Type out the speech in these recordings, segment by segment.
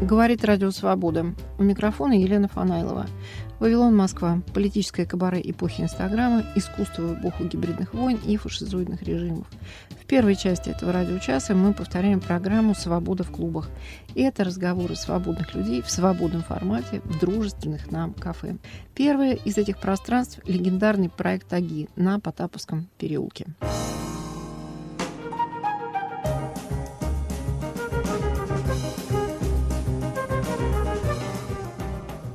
Говорит Радио Свобода. У микрофона Елена Фанайлова. Вавилон, Москва. Политическое кабаре эпохи Инстаграма, искусство в эпоху гибридных войн и фашизоидных режимов. В первой части этого радиочаса мы повторяем программу «Свобода в клубах». И это разговоры свободных людей в свободном формате в дружественных нам кафе. Первое из этих пространств – легендарный проект «Аги» на Потаповском переулке.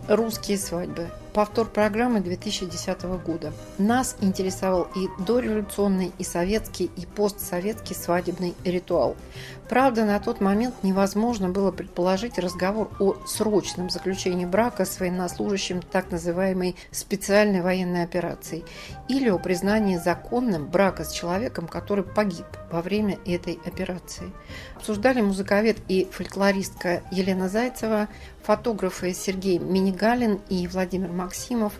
Русские свадьбы. Повтор программы 2010 года. Нас интересовал и дореволюционный, и советский, и постсоветский свадебный ритуал. Правда, на тот момент невозможно было предположить разговор о срочном заключении брака с военнослужащим так называемой специальной военной операции или о признании законным брака с человеком, который погиб во время этой операции. Обсуждали музыковед и фольклористка Елена Зайцева, фотографы Сергей Минигалин и Владимир Максимов,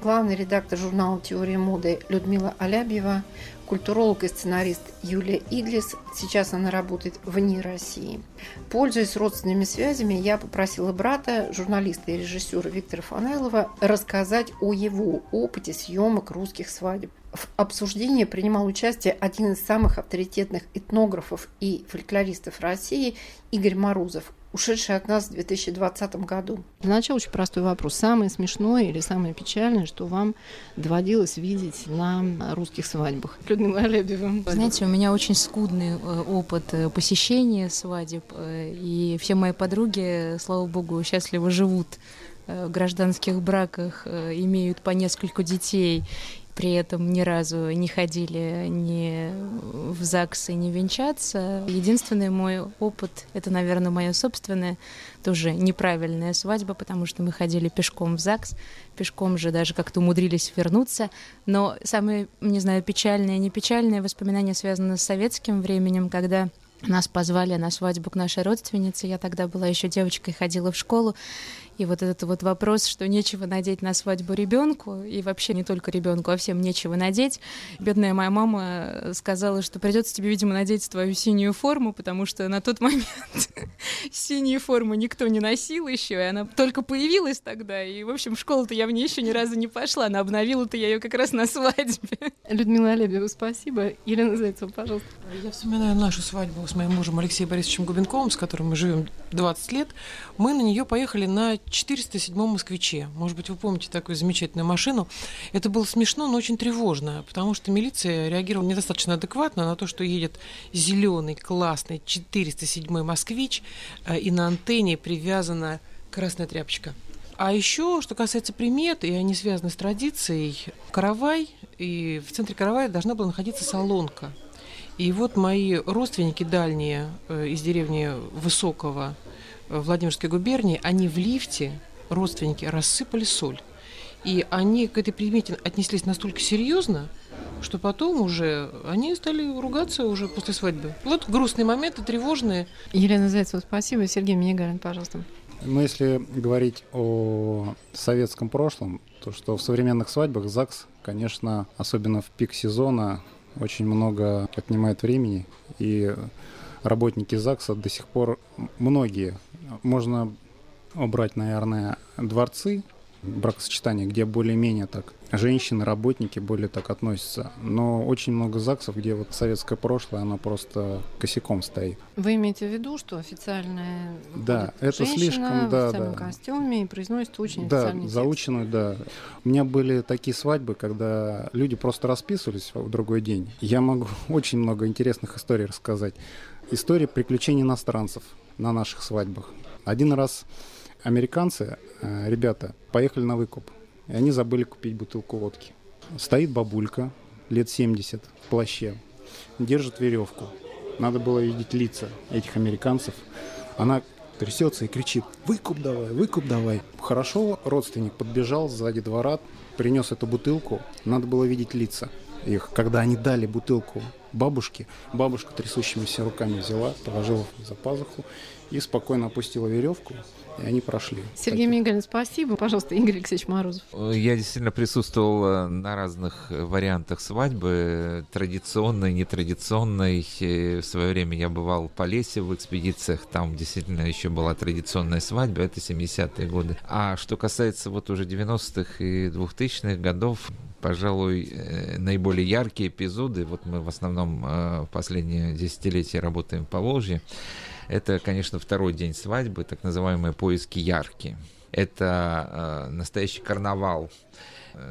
главный редактор журнала «Теория моды» Людмила Алябьева, культуролог и сценарист Юлия Иглис. Сейчас она работает вне России. Пользуясь родственными связями, я попросила брата, журналиста и режиссера Виктора Фанайлова, рассказать о его опыте съемок русских свадеб. В обсуждении принимал участие один из самых авторитетных этнографов и фольклористов России Игорь Морозов, ушедший от нас в 2020 году. Для начала очень простой вопрос. Самое смешное или самое печальное, что вам доводилось видеть на русских свадьбах? Людмила Алябьева. Знаете, у меня очень скудный э, опыт э, посещения свадеб, э, и все мои подруги, слава богу, счастливо живут в гражданских браках, имеют по несколько детей при этом ни разу не ходили ни в ЗАГС и не венчаться. Единственный мой опыт — это, наверное, моя собственная, тоже неправильная свадьба, потому что мы ходили пешком в ЗАГС, пешком же даже как-то умудрились вернуться. Но самое, не знаю, печальное, не печальное воспоминание связано с советским временем, когда нас позвали на свадьбу к нашей родственнице. Я тогда была еще девочкой, ходила в школу. И вот этот вот вопрос, что нечего надеть на свадьбу ребенку, и вообще не только ребенку, а всем нечего надеть. Бедная моя мама сказала, что придется тебе, видимо, надеть твою синюю форму, потому что на тот момент синюю форму никто не носил еще, и она только появилась тогда. И, в общем, в школу-то я в ней еще ни разу не пошла, но обновила-то я ее как раз на свадьбе. Людмила Алебева, спасибо. Елена Зайцева, пожалуйста. Я вспоминаю нашу свадьбу с моим мужем Алексеем Борисовичем Губенковым, с которым мы живем 20 лет. Мы на нее поехали на 407 москвиче. Может быть, вы помните такую замечательную машину. Это было смешно, но очень тревожно, потому что милиция реагировала недостаточно адекватно на то, что едет зеленый, классный 407 москвич, э, и на антенне привязана красная тряпочка. А еще, что касается примет, и они связаны с традицией, каравай, и в центре каравая должна была находиться салонка. И вот мои родственники дальние э, из деревни Высокого, Владимирской губернии, они в лифте, родственники, рассыпали соль. И они к этой примете отнеслись настолько серьезно, что потом уже они стали ругаться уже после свадьбы. Вот грустные моменты, тревожные. Елена Зайцева, спасибо. Сергей Минигарин, пожалуйста. Ну, если говорить о советском прошлом, то что в современных свадьбах ЗАГС, конечно, особенно в пик сезона, очень много отнимает времени. И работники ЗАГСа до сих пор многие можно убрать, наверное, дворцы, бракосочетания, где более-менее так женщины, работники более так относятся. Но очень много ЗАГСов, где вот советское прошлое, оно просто косяком стоит. Вы имеете в виду, что официальная да, это слишком, да, в официальном да. костюме и произносит очень да, официальный заученную, да. У меня были такие свадьбы, когда люди просто расписывались в другой день. Я могу очень много интересных историй рассказать. История приключений иностранцев на наших свадьбах. Один раз американцы, э, ребята, поехали на выкуп, и они забыли купить бутылку водки. Стоит бабулька, лет 70, в плаще, держит веревку. Надо было видеть лица этих американцев. Она трясется и кричит, выкуп давай, выкуп давай. Хорошо, родственник подбежал сзади двора, принес эту бутылку. Надо было видеть лица их, когда они дали бутылку бабушки. Бабушка трясущимися руками взяла, положила за пазуху и спокойно опустила веревку, и они прошли. Сергей Мигель, спасибо. Пожалуйста, Игорь Алексеевич Морозов. Я действительно присутствовал э, на разных вариантах свадьбы, традиционной, нетрадиционной. В свое время я бывал в Полесе в экспедициях, там действительно еще была традиционная свадьба, это 70-е годы. А что касается вот уже 90-х и 2000-х годов, пожалуй, э, наиболее яркие эпизоды, вот мы в основном э, в последние десятилетия работаем по Волжье, это, конечно, второй день свадьбы, так называемые поиски яркие. Это э, настоящий карнавал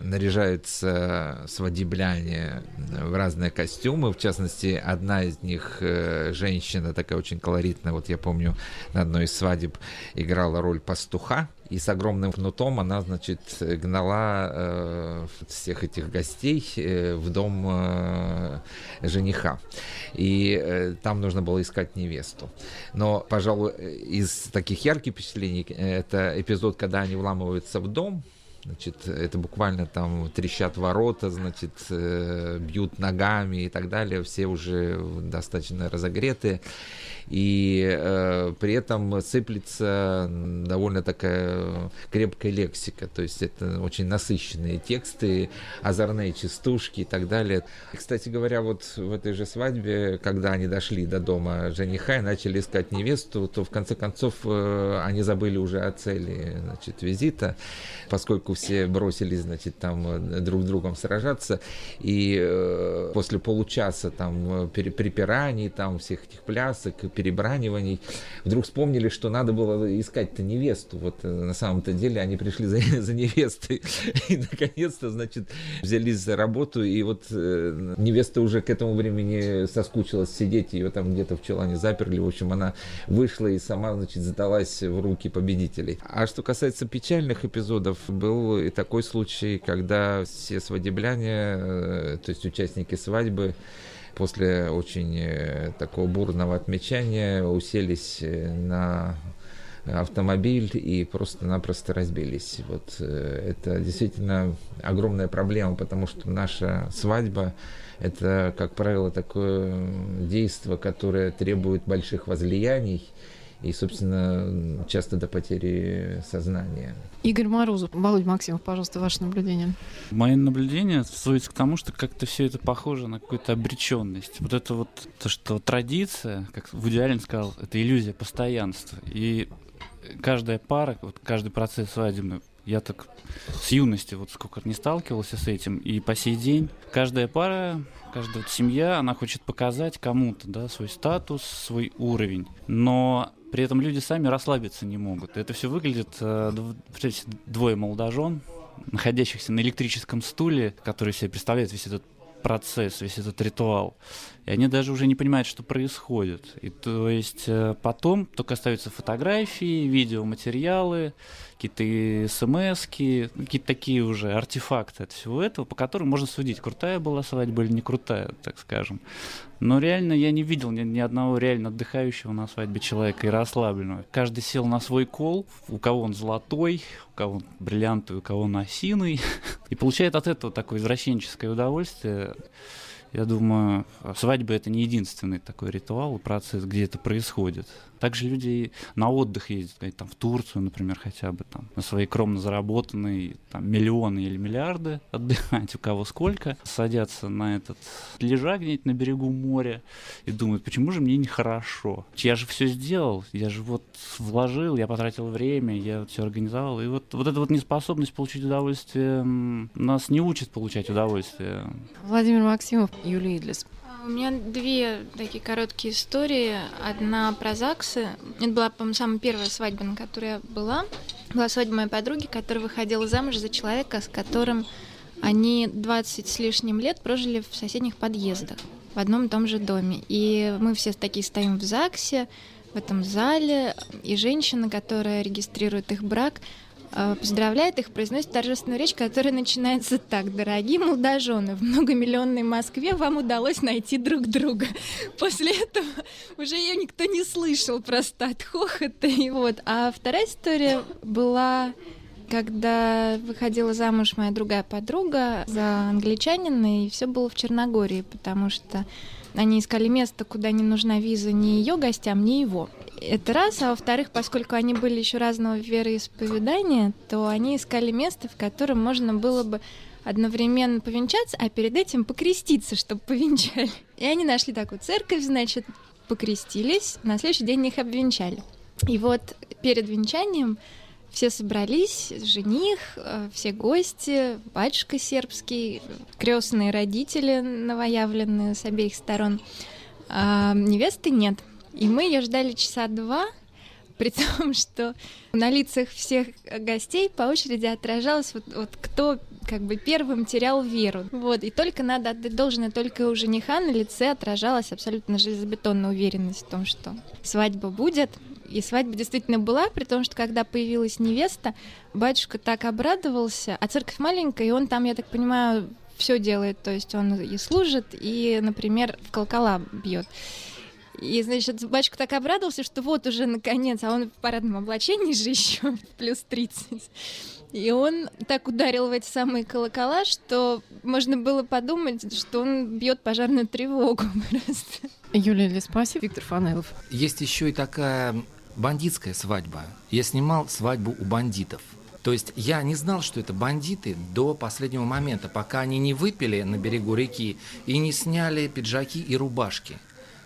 наряжаются свадебляне в разные костюмы. В частности, одна из них, э, женщина такая очень колоритная, вот я помню, на одной из свадеб играла роль пастуха, и с огромным кнутом она, значит, гнала э, всех этих гостей э, в дом э, жениха. И э, там нужно было искать невесту. Но, пожалуй, из таких ярких впечатлений э, это эпизод, когда они вламываются в дом, Значит, это буквально там трещат ворота, значит, э, бьют ногами и так далее. Все уже достаточно разогреты и э, при этом сыплется довольно такая крепкая лексика, то есть это очень насыщенные тексты, озорные частушки и так далее. Кстати говоря, вот в этой же свадьбе, когда они дошли до дома жениха и начали искать невесту, то в конце концов э, они забыли уже о цели значит, визита, поскольку все бросились значит, там друг с другом сражаться, и э, после получаса там припираний, там всех этих плясок, перебраниваний, вдруг вспомнили, что надо было искать-то невесту. Вот э, на самом-то деле они пришли за, за невестой. И наконец-то, значит, взялись за работу, и вот э, невеста уже к этому времени соскучилась сидеть, ее там где-то в чулане заперли, в общем, она вышла и сама, значит, сдалась в руки победителей. А что касается печальных эпизодов, был и такой случай, когда все свадебляне, э, то есть участники свадьбы, после очень э, такого бурного отмечания уселись э, на автомобиль и просто-напросто разбились. Вот это действительно огромная проблема, потому что наша свадьба это, как правило, такое действие, которое требует больших возлияний, и, собственно, часто до потери сознания. Игорь Морозов, Володь Максимов, пожалуйста, ваше наблюдение. Мое наблюдение сводится к тому, что как-то все это похоже на какую-то обреченность. Вот это вот то, что традиция, как Вуди Аллен сказал, это иллюзия постоянства. И каждая пара, вот каждый процесс свадебный, я так с юности вот сколько не сталкивался с этим, и по сей день каждая пара, каждая вот семья, она хочет показать кому-то, да, свой статус, свой уровень. Но при этом люди сами расслабиться не могут. Это все выглядит, э, двое молодожен, находящихся на электрическом стуле, которые себе представляют весь этот процесс, весь этот ритуал. И они даже уже не понимают, что происходит. И то есть э, потом только остаются фотографии, видеоматериалы, какие-то смс какие-то такие уже артефакты от всего этого, по которым можно судить, крутая была свадьба или не крутая, так скажем. Но реально я не видел ни, ни одного реально отдыхающего на свадьбе человека и расслабленного. Каждый сел на свой кол, у кого он золотой, у кого он бриллиантовый, у кого он осиный, и получает от этого такое извращенческое удовольствие. Я думаю, свадьба это не единственный такой ритуал, процесс, где это происходит. Также люди на отдых ездят, там, в Турцию, например, хотя бы там, на свои кромно заработанные там, миллионы или миллиарды отдыхать, у кого сколько, садятся на этот лежак где-нибудь на берегу моря и думают, почему же мне нехорошо? Я же все сделал, я же вот вложил, я потратил время, я вот все организовал. И вот, вот эта вот неспособность получить удовольствие нас не учит получать удовольствие. Владимир Максимов, Юлия Идлис. У меня две такие короткие истории. Одна про ЗАГСы. Это была, по-моему, самая первая свадьба, на которой я была. Была свадьба моей подруги, которая выходила замуж за человека, с которым они 20 с лишним лет прожили в соседних подъездах в одном и том же доме. И мы все такие стоим в ЗАГСе, в этом зале, и женщина, которая регистрирует их брак, поздравляет их, произносит торжественную речь, которая начинается так. Дорогие молодожены, в многомиллионной Москве вам удалось найти друг друга. После этого уже ее никто не слышал просто от хохота. И вот. А вторая история была когда выходила замуж моя другая подруга за англичанина, и все было в Черногории, потому что они искали место, куда не нужна виза ни ее гостям, ни его. Это раз, а во-вторых, поскольку они были еще разного вероисповедания, то они искали место, в котором можно было бы одновременно повенчаться, а перед этим покреститься, чтобы повенчали. И они нашли такую церковь, значит, покрестились, на следующий день их обвенчали. И вот перед венчанием все собрались, жених, э, все гости, батюшка сербский, крестные родители новоявленные с обеих сторон. А невесты нет. И мы ее ждали часа два, при том, что на лицах всех гостей по очереди отражалось вот, вот кто как бы первым терял веру. Вот, и только надо отдать должное, только у жениха на лице отражалась абсолютно железобетонная уверенность в том, что свадьба будет, и свадьба действительно была, при том, что когда появилась невеста, батюшка так обрадовался, а церковь маленькая, и он там, я так понимаю, все делает, то есть он и служит, и, например, в колокола бьет. И, значит, батюшка так обрадовался, что вот уже наконец, а он в парадном облачении же еще плюс 30. И он так ударил в эти самые колокола, что можно было подумать, что он бьет пожарную тревогу просто. Юлия Леспаси, Виктор Фанелов. Есть еще и такая бандитская свадьба. Я снимал свадьбу у бандитов. То есть я не знал, что это бандиты до последнего момента, пока они не выпили на берегу реки и не сняли пиджаки и рубашки.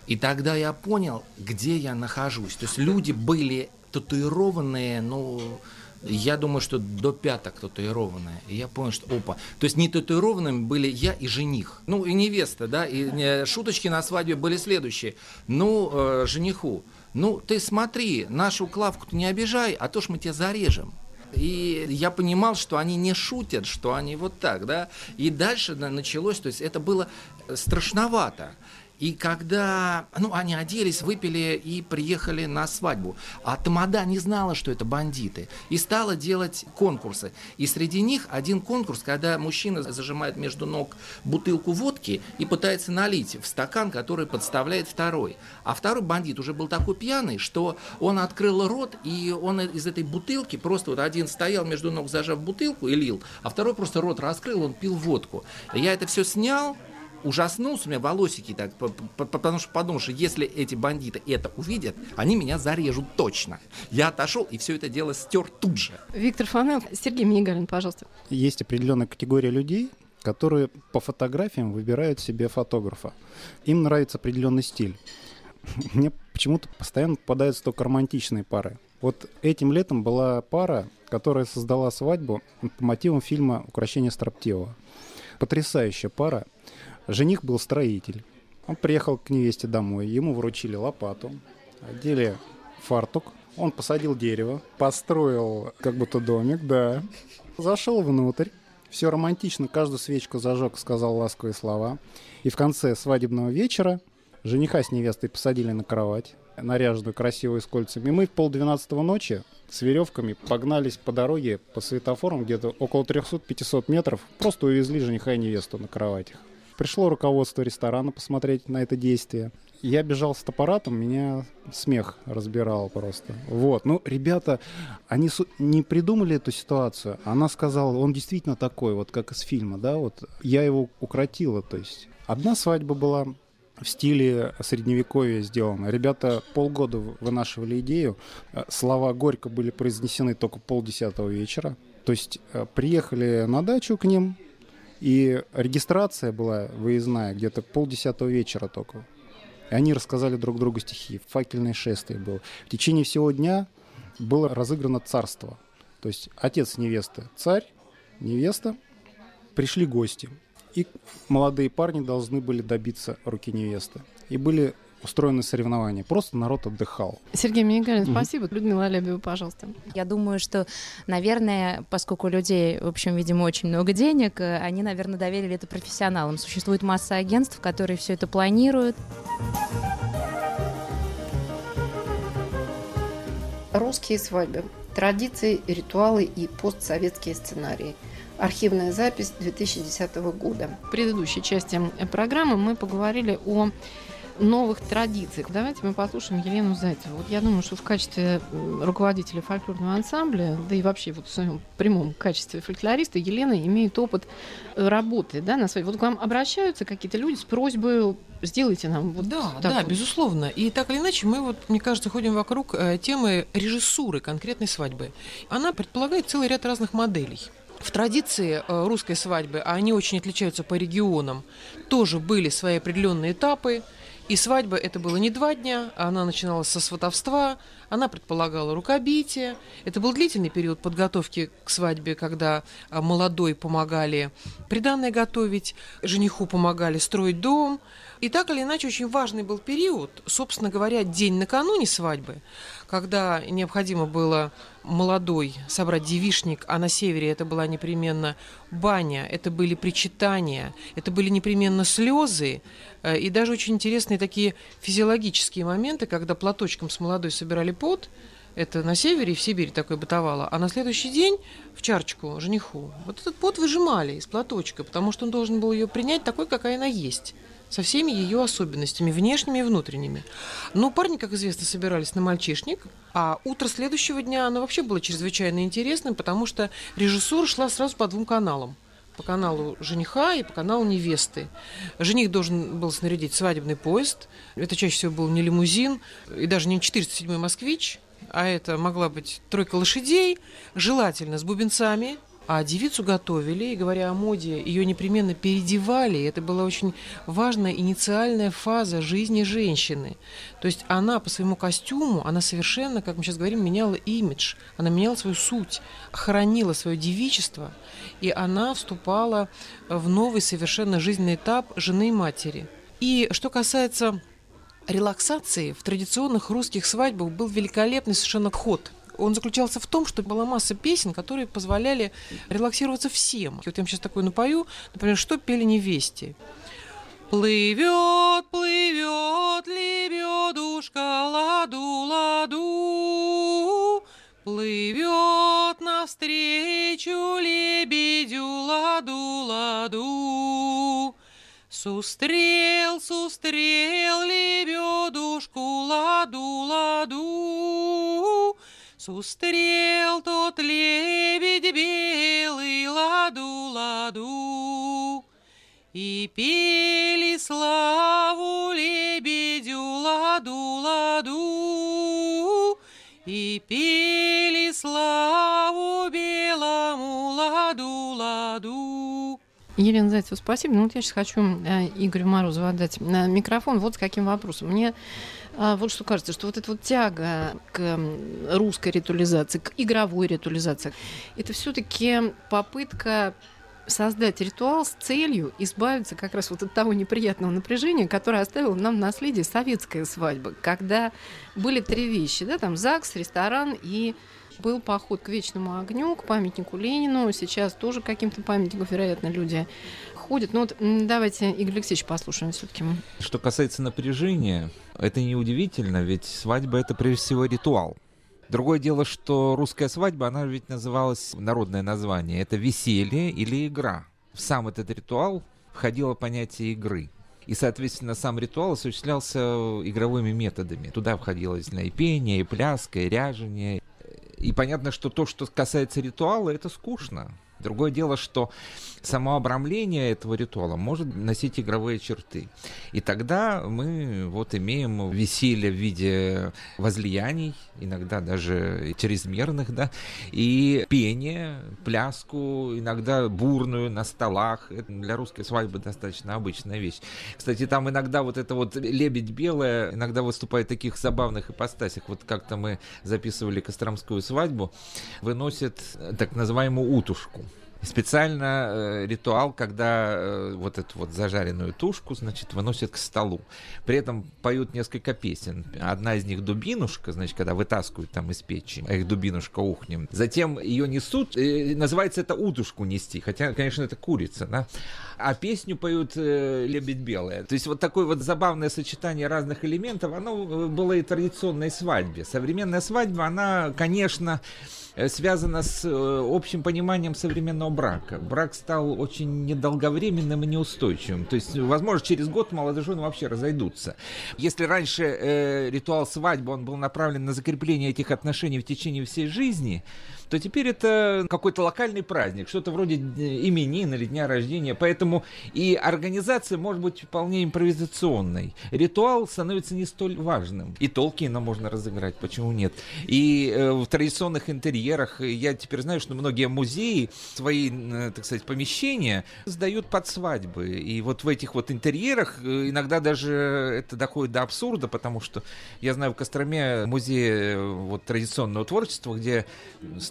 И тогда я понял, где я нахожусь. То есть люди были татуированные, ну, я думаю, что до пяток татуированная. И я понял, что опа. То есть не татуированными были я и жених. Ну, и невеста, да. И шуточки на свадьбе были следующие. Ну, э, жениху. Ну, ты смотри, нашу Клавку-то не обижай, а то ж мы тебя зарежем. И я понимал, что они не шутят, что они вот так, да. И дальше началось, то есть это было страшновато. И когда, ну, они оделись, выпили и приехали на свадьбу. А Тамада не знала, что это бандиты. И стала делать конкурсы. И среди них один конкурс, когда мужчина зажимает между ног бутылку водки и пытается налить в стакан, который подставляет второй. А второй бандит уже был такой пьяный, что он открыл рот, и он из этой бутылки просто вот один стоял между ног, зажав бутылку и лил, а второй просто рот раскрыл, он пил водку. Я это все снял, ужаснулся, у меня волосики так, потому что подумал, что если эти бандиты это увидят, они меня зарежут точно. Я отошел и все это дело стер тут же. Виктор Фанел, Сергей Минигалин, пожалуйста. Есть определенная категория людей, которые по фотографиям выбирают себе фотографа. Им нравится определенный стиль. Мне почему-то постоянно попадаются только романтичные пары. Вот этим летом была пара, которая создала свадьбу по мотивам фильма «Укращение строптивого». Потрясающая пара. Жених был строитель. Он приехал к невесте домой, ему вручили лопату, одели фартук, он посадил дерево, построил как будто домик, да. Зашел внутрь, все романтично, каждую свечку зажег, сказал ласковые слова. И в конце свадебного вечера жениха с невестой посадили на кровать, наряженную красивую с кольцами. И мы в полдвенадцатого ночи с веревками погнались по дороге, по светофорам, где-то около 300-500 метров, просто увезли жениха и невесту на кроватях. Пришло руководство ресторана посмотреть на это действие. Я бежал с аппаратом, меня смех разбирал просто. Вот. Ну, ребята, они не придумали эту ситуацию. Она сказала, он действительно такой, вот как из фильма, да, вот. Я его укротила, то есть. Одна свадьба была в стиле средневековья сделана. Ребята полгода вынашивали идею. Слова горько были произнесены только полдесятого вечера. То есть э, приехали на дачу к ним, и регистрация была выездная где-то полдесятого вечера только. И они рассказали друг другу стихи. Факельное шествие было. В течение всего дня было разыграно царство. То есть отец невесты – царь, невеста. Пришли гости. И молодые парни должны были добиться руки невесты. И были устроены соревнования. Просто народ отдыхал. Сергей Минигалин, mm спасибо. Людмила Алябьева, пожалуйста. Я думаю, что, наверное, поскольку у людей, в общем, видимо, очень много денег, э, они, наверное, доверили это профессионалам. Существует масса агентств, которые все это планируют. Русские свадьбы. Традиции, ритуалы и постсоветские сценарии. Архивная запись 2010 года. В предыдущей части программы мы поговорили о новых традиций. Давайте мы послушаем Елену Зайцеву. Вот я думаю, что в качестве руководителя фольклорного ансамбля, да и вообще вот в своем прямом качестве фольклориста, Елена имеет опыт работы да, на своей. Вот к вам обращаются какие-то люди с просьбой сделайте нам вот Да, так да, вот. безусловно. И так или иначе, мы вот, мне кажется, ходим вокруг э, темы режиссуры конкретной свадьбы. Она предполагает целый ряд разных моделей. В традиции э, русской свадьбы, а они очень отличаются по регионам, тоже были свои определенные этапы. И свадьба это было не два дня, она начиналась со сватовства, она предполагала рукобитие. Это был длительный период подготовки к свадьбе, когда а, молодой помогали приданное готовить, жениху помогали строить дом. И так или иначе очень важный был период, собственно говоря, день накануне свадьбы, когда необходимо было молодой собрать девишник, а на севере это была непременно баня, это были причитания, это были непременно слезы, э, и даже очень интересные такие физиологические моменты, когда платочком с молодой собирали пот, это на севере и в Сибири такое бытовало. А на следующий день в чарочку жениху вот этот пот выжимали из платочка, потому что он должен был ее принять такой, какая она есть со всеми ее особенностями, внешними и внутренними. Но парни, как известно, собирались на мальчишник, а утро следующего дня оно вообще было чрезвычайно интересным, потому что режиссура шла сразу по двум каналам по каналу жениха и по каналу невесты. Жених должен был снарядить свадебный поезд. Это чаще всего был не лимузин и даже не 407-й «Москвич», а это могла быть тройка лошадей, желательно с бубенцами, а девицу готовили, и говоря о моде, ее непременно переодевали. Это была очень важная инициальная фаза жизни женщины. То есть она по своему костюму, она совершенно, как мы сейчас говорим, меняла имидж, она меняла свою суть, хранила свое девичество, и она вступала в новый совершенно жизненный этап жены и матери. И что касается релаксации, в традиционных русских свадьбах был великолепный совершенно ход – он заключался в том, что была масса песен, которые позволяли релаксироваться всем. Вот я вам сейчас такое напою, например, что пели невесте. Плывет, плывет лебедушка, ладу, ладу, Плывет навстречу лебедю, ладу, ладу. Сустрел, сустрел лебедушку, ладу, ладу. Сустрел тот лебедь белый, ладу, ладу. И пели славу лебедю, ладу, ладу. И пели славу белому, ладу, ладу. Елена Зайцева, спасибо. Ну, вот я сейчас хочу э, Игорю Морозову отдать э, микрофон. Вот с каким вопросом. Мне э, вот что кажется, что вот эта вот тяга к русской ритуализации, к игровой ритуализации, это все-таки попытка создать ритуал с целью избавиться как раз вот от того неприятного напряжения, которое оставило нам наследие советская свадьба, когда были три вещи, да, там ЗАГС, ресторан и был поход к вечному огню, к памятнику Ленину. Сейчас тоже каким-то памятником, вероятно, люди ходят. Ну вот давайте Игорь Алексеевич послушаем все-таки. Что касается напряжения, это неудивительно, ведь свадьба это прежде всего ритуал. Другое дело, что русская свадьба, она ведь называлась, народное название, это веселье или игра. В сам этот ритуал входило понятие игры. И, соответственно, сам ритуал осуществлялся игровыми методами. Туда входило и пение, и пляска, и ряжение, и понятно, что то, что касается ритуала, это скучно. Другое дело, что само обрамление этого ритуала может носить игровые черты. И тогда мы вот имеем веселье в виде возлияний, иногда даже чрезмерных, да, и пение, пляску, иногда бурную на столах. Это для русской свадьбы достаточно обычная вещь. Кстати, там иногда вот это вот лебедь белая иногда выступает в таких забавных ипостасях. Вот как-то мы записывали Костромскую свадьбу, выносит так называемую утушку специально э, ритуал, когда э, вот эту вот зажаренную тушку, значит, выносят к столу. При этом поют несколько песен. Одна из них дубинушка, значит, когда вытаскивают там из печи, а их дубинушка ухнем. Затем ее несут, э, называется это утушку нести, хотя, конечно, это курица, да. А песню поют э, «Лебедь белая». То есть вот такое вот забавное сочетание разных элементов, оно было и традиционной свадьбе. Современная свадьба, она, конечно, э, связано с э, общим пониманием современного брака. Брак стал очень недолговременным и неустойчивым. То есть, возможно, через год молодожены вообще разойдутся. Если раньше э, ритуал свадьбы, он был направлен на закрепление этих отношений в течение всей жизни, то теперь это какой-то локальный праздник, что-то вроде э, именин или дня рождения. Поэтому и организация может быть вполне импровизационной. Ритуал становится не столь важным. И Толкина можно разыграть, почему нет? И э, в традиционных интерьерах я теперь знаю, что многие музеи свои, э, так сказать, помещения сдают под свадьбы. И вот в этих вот интерьерах э, иногда даже это доходит до абсурда, потому что я знаю в Костроме музей э, вот традиционного творчества, где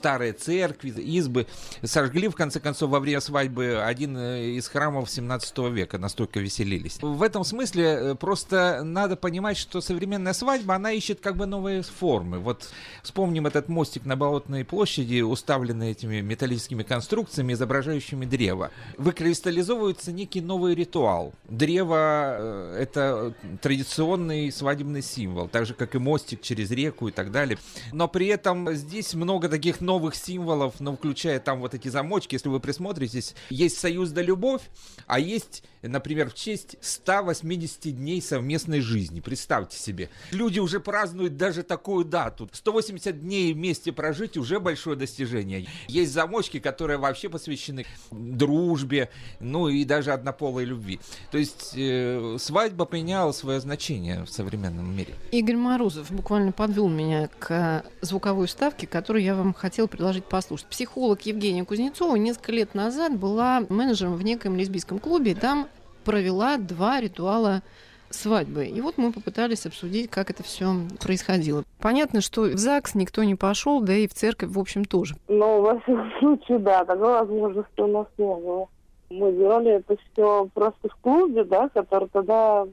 старые церкви, избы сожгли в конце концов во время свадьбы один э, из храмов 17 века, настолько веселились. В этом смысле э, просто надо понимать, что современная свадьба, она ищет как бы новые формы. Вот вспомним этот мостик на Болотной площади, уставленный этими металлическими конструкциями, изображающими древо. Выкристаллизовывается некий новый ритуал. Древо э, — это традиционный свадебный символ, так же, как и мостик через реку и так далее. Но при этом здесь много таких новых символов, но включая там вот эти замочки, если вы присмотритесь, есть союз да любовь, а есть, например, в честь 180 дней совместной жизни. Представьте себе. Люди уже празднуют даже такую дату. 180 дней вместе прожить уже большое достижение. Есть замочки, которые вообще посвящены дружбе, ну и даже однополой любви. То есть э, свадьба поменяла свое значение в современном мире. Игорь Морозов буквально подвел меня к звуковой вставке, которую я вам хотела предложить послушать. Психолог Евгения Кузнецова несколько лет назад была менеджером в неком лесбийском клубе, там провела два ритуала свадьбы. И вот мы попытались обсудить, как это все происходило. Понятно, что в ЗАГС никто не пошел, да и в церковь, в общем, тоже. Ну, во всяком случае, да, такой возможности у нас не было. Мы делали это все просто в клубе, да, который тогда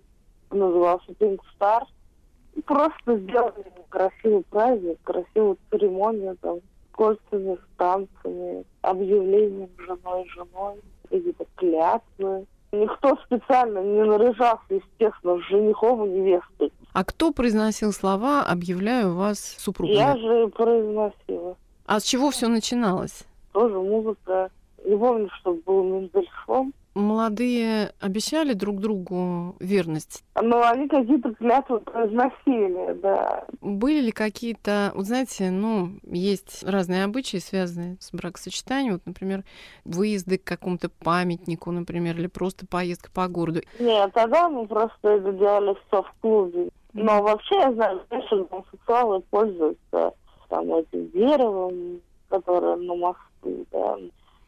назывался Pink Star. И Просто сделали красивый праздник, красивую церемонию, там, кольцами, с танцами, объявлением женой, женой, какие-то клятвы. Никто специально не наряжался, естественно, женихом и невестой. А кто произносил слова «объявляю вас супругами»? Я же произносила. А с чего все начиналось? Тоже музыка. Не помню, что был Мендельсон. Молодые обещали друг другу верность. Но они какие-то клятвы произносили, да. Были ли какие-то, вот знаете, ну, есть разные обычаи, связанные с бракосочетанием. Вот, например, выезды к какому-то памятнику, например, или просто поездка по городу. Нет, тогда мы просто это делали все в клубе. Но вообще я знаю, что гомосексуалы пользуются там этим деревом, которое на мосту, да.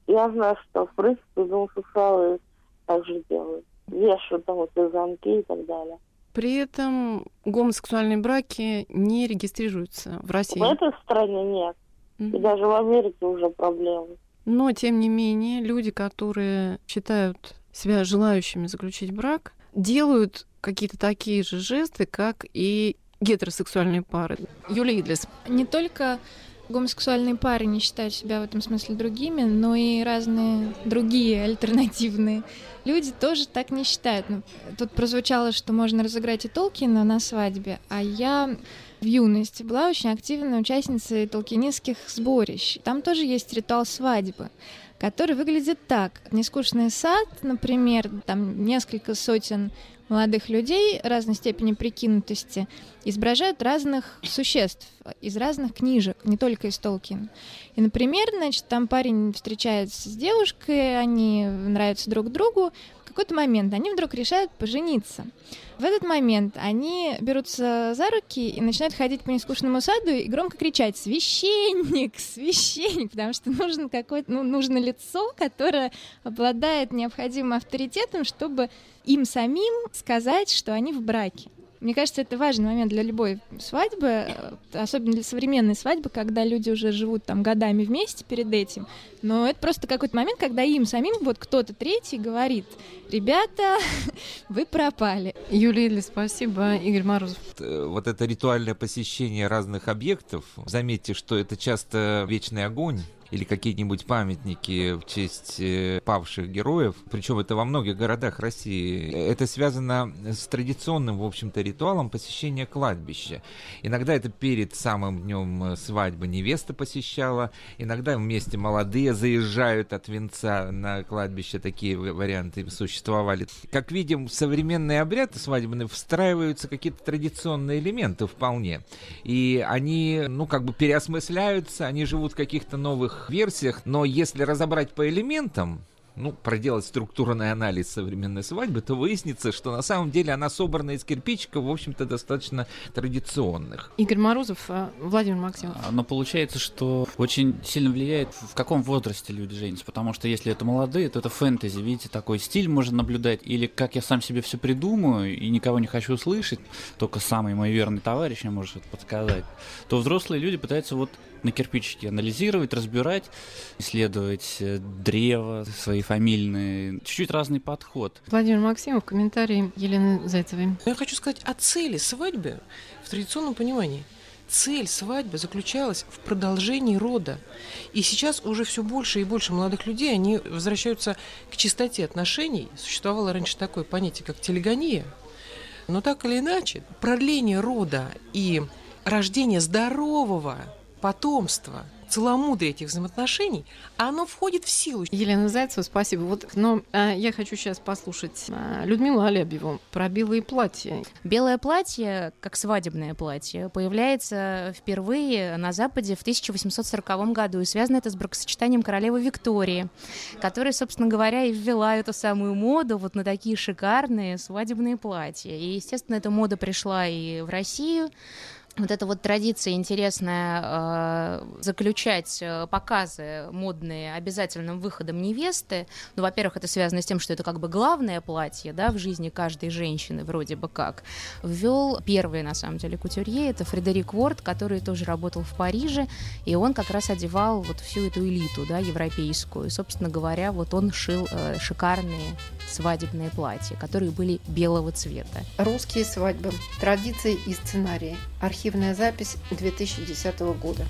Я знаю, что в принципе гомосексуалы также делают. Вешают там эти замки и так далее. При этом гомосексуальные браки не регистрируются в России. В этой стране нет. И Мгм. даже в Америке уже проблемы. Но, тем не менее, люди, которые считают себя желающими заключить брак, делают какие-то такие же жесты, как и гетеросексуальные пары. Юлия Идлис. Не только гомосексуальные пары не считают себя в этом смысле другими, но и разные другие альтернативные люди тоже так не считают. Ну, Тут прозвучало, что можно разыграть и Толкина на свадьбе, а я в юности была очень активной участницей толкинистских сборищ. Там тоже есть ритуал свадьбы который выглядит так. Нескучный сад, например, там несколько сотен молодых людей разной степени прикинутости изображают разных существ из разных книжек, не только из Толкина. И, например, значит, там парень встречается с девушкой, они нравятся друг другу, в какой-то момент они вдруг решают пожениться. В этот момент они берутся за руки и начинают ходить по нескучному саду и громко кричать «Священник! Священник!» Потому что нужен какое-то, ну, нужно лицо, которое обладает необходимым авторитетом, чтобы им самим сказать, что они в браке. Мне кажется, это важный момент для любой свадьбы, э, особенно для современной свадьбы, когда люди уже живут там годами вместе перед этим. Но это просто какой-то момент, когда им самим вот кто-то третий говорит, ребята, вы пропали. Юлия Идлис, спасибо. Игорь Морозов. Э, Вот это ритуальное посещение разных объектов, заметьте, что это часто вечный огонь, или какие-нибудь памятники в честь э, павших героев, причем это во многих городах России, это связано с традиционным, в общем-то, ритуалом посещения кладбища. Иногда это перед самым днем свадьбы невеста посещала, иногда вместе молодые заезжают от венца на кладбище, такие варианты существовали. Как видим, в современные обряды свадебные встраиваются какие-то традиционные элементы вполне. И они, ну, как бы переосмысляются, они живут в каких-то новых версиях, но если разобрать по элементам, ну, проделать структурный анализ современной свадьбы, то выяснится, что на самом деле она собрана из кирпичиков, в общем-то, достаточно традиционных. Игорь Морозов, а, Владимир Максимов. А, но получается, что очень сильно влияет, в каком возрасте люди женятся, потому что если это молодые, то это фэнтези, видите, такой стиль можно наблюдать, или как я сам себе все придумаю и никого не хочу слышать, только самый мой верный товарищ мне может это подсказать, то взрослые люди пытаются вот на кирпичики анализировать, разбирать, исследовать э, древо, свои фамильные, чуть-чуть разный подход. Владимир Максимов, комментарий Елены Зайцевой. Я хочу сказать о цели свадьбы в традиционном понимании. Цель свадьбы заключалась в продолжении рода. И сейчас уже все больше и больше молодых людей, они возвращаются к чистоте отношений. Существовало раньше такое понятие, как телегония. Но так или иначе, продление рода и рождение здорового потомства, целомудрие этих взаимоотношений, оно входит в силу. Елена Зайцева, спасибо. Вот, но э, я хочу сейчас послушать э, Людмилу Алябьеву про белые платья. Белое платье, как свадебное платье, появляется впервые на Западе в 1840 году, и связано это с бракосочетанием королевы Виктории, которая, собственно говоря, и ввела эту самую моду вот на такие шикарные свадебные платья. И, естественно, эта мода пришла и в Россию, вот эта вот традиция интересная э, заключать э, показы модные обязательным выходом невесты. Ну, во-первых, это связано с тем, что это как бы главное платье, да, в жизни каждой женщины вроде бы как. Ввел первый, на самом деле, кутюрье, это Фредерик Уорд, который тоже работал в Париже, и он как раз одевал вот всю эту элиту, да, европейскую. И, собственно говоря, вот он шил э, шикарные свадебные платья, которые были белого цвета. Русские свадьбы. Традиции и сценарии. Архивная запись 2010 года.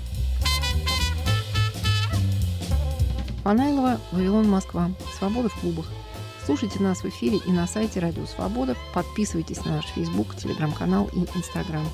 Панайлова, Вавилон, Москва. Свобода в клубах. Слушайте нас в эфире и на сайте Радио Свобода. Подписывайтесь на наш Facebook, телеграм-канал и Инстаграм.